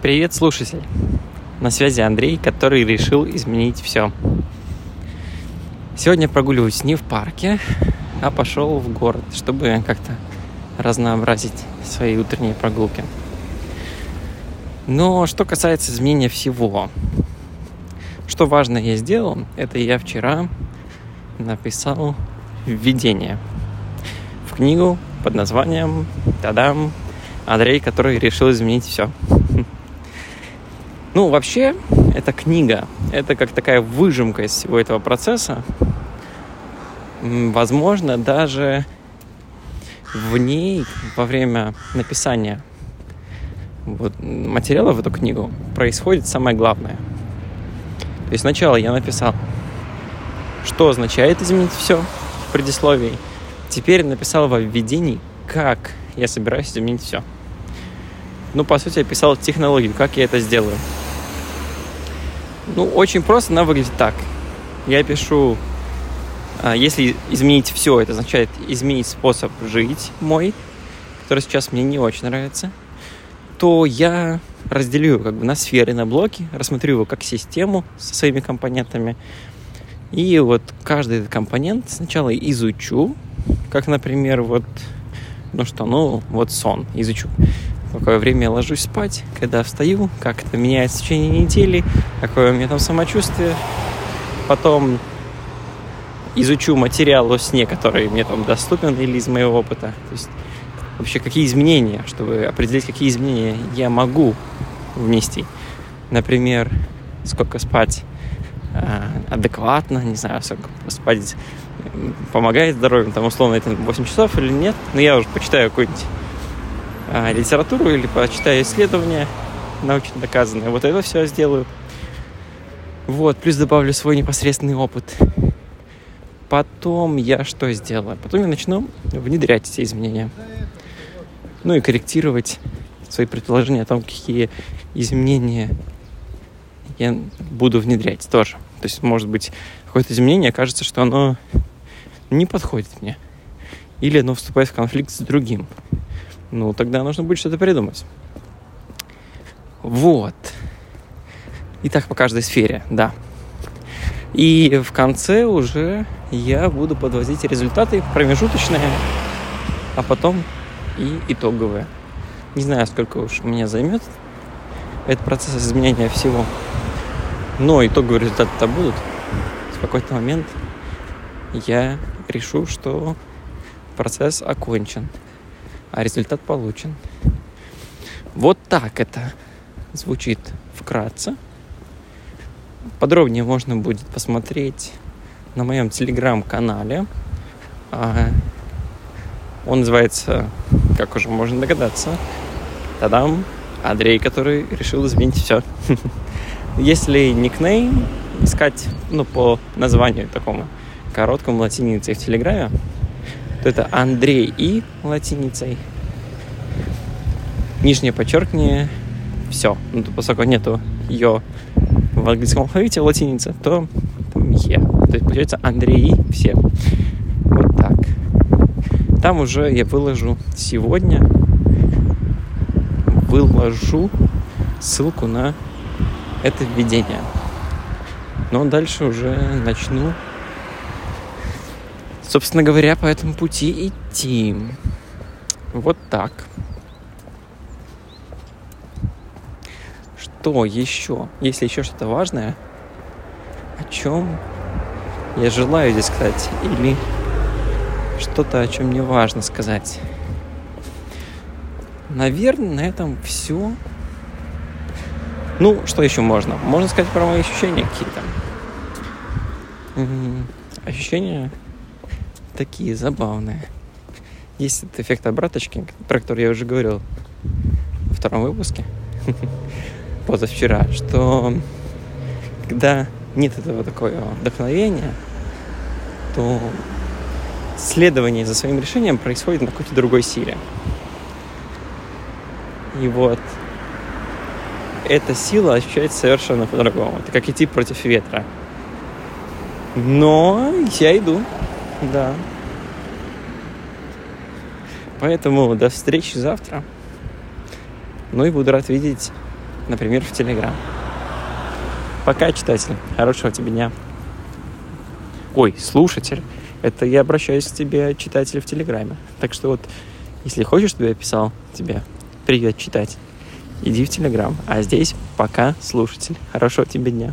Привет, слушатель! На связи Андрей, который решил изменить все. Сегодня прогуливаюсь не в парке, а пошел в город, чтобы как-то разнообразить свои утренние прогулки. Но что касается изменения всего, что важно я сделал, это я вчера написал введение в книгу под названием «Тадам! Андрей, который решил изменить все». Ну, вообще, эта книга, это как такая выжимка из всего этого процесса. Возможно, даже в ней во время написания вот, материала в эту книгу происходит самое главное. То есть сначала я написал, что означает изменить все в предисловии. Теперь написал во введении, как я собираюсь изменить все. Ну, по сути, я писал технологию, как я это сделаю. Ну, очень просто она выглядит так. Я пишу, а, если изменить все, это означает изменить способ жить мой, который сейчас мне не очень нравится, то я разделю как бы на сферы, на блоки, рассмотрю его как систему со своими компонентами. И вот каждый этот компонент сначала изучу, как, например, вот, ну что, ну, вот сон изучу в какое время я ложусь спать, когда встаю, как это меняется в течение недели, какое у меня там самочувствие. Потом изучу материал о сне, который мне там доступен или из моего опыта. То есть вообще какие изменения, чтобы определить, какие изменения я могу внести. Например, сколько спать э, адекватно, не знаю, сколько спать помогает здоровью, там условно это 8 часов или нет. Но я уже почитаю какой-нибудь а, литературу или почитаю исследования научно доказанные. Вот это все сделаю. Вот, плюс добавлю свой непосредственный опыт. Потом я что сделаю? Потом я начну внедрять эти изменения. Ну и корректировать свои предположения о том, какие изменения я буду внедрять тоже. То есть, может быть, какое-то изменение кажется, что оно не подходит мне. Или оно вступает в конфликт с другим. Ну, тогда нужно будет что-то придумать. Вот. И так по каждой сфере, да. И в конце уже я буду подводить результаты промежуточные, а потом и итоговые. Не знаю, сколько уж меня займет этот процесс изменения всего. Но итоговые результаты-то будут. В какой-то момент я решу, что процесс окончен а результат получен. Вот так это звучит вкратце. Подробнее можно будет посмотреть на моем телеграм-канале. А, он называется, как уже можно догадаться, Тадам, Андрей, который решил изменить все. Если никнейм искать ну, по названию такому короткому латинице в Телеграме, то это Андрей И латиницей. Нижнее подчеркивание. Все. Ну, поскольку нету ее в английском алфавите латиница, то там Е. То есть получается Андрей все. Вот так. Там уже я выложу сегодня выложу ссылку на это введение. Но дальше уже начну собственно говоря, по этому пути идти. Вот так. Что еще? Есть ли еще что-то важное? О чем я желаю здесь сказать? Или что-то, о чем мне важно сказать? Наверное, на этом все. Ну, что еще можно? Можно сказать про мои ощущения какие-то. Ощущения такие забавные. Есть этот эффект обраточки, про который я уже говорил во втором выпуске позавчера, что когда нет этого такого вдохновения, то следование за своим решением происходит на какой-то другой силе. И вот эта сила ощущается совершенно по-другому. Это как идти против ветра. Но я иду. Да. Поэтому до встречи завтра. Ну и буду рад видеть например, в Телеграм. Пока, читатель. Хорошего тебе дня. Ой, слушатель. Это я обращаюсь к тебе, читатель, в Телеграме. Так что вот, если хочешь, чтобы я писал тебе «Привет, читать», иди в Телеграм. А здесь пока, слушатель. Хорошего тебе дня.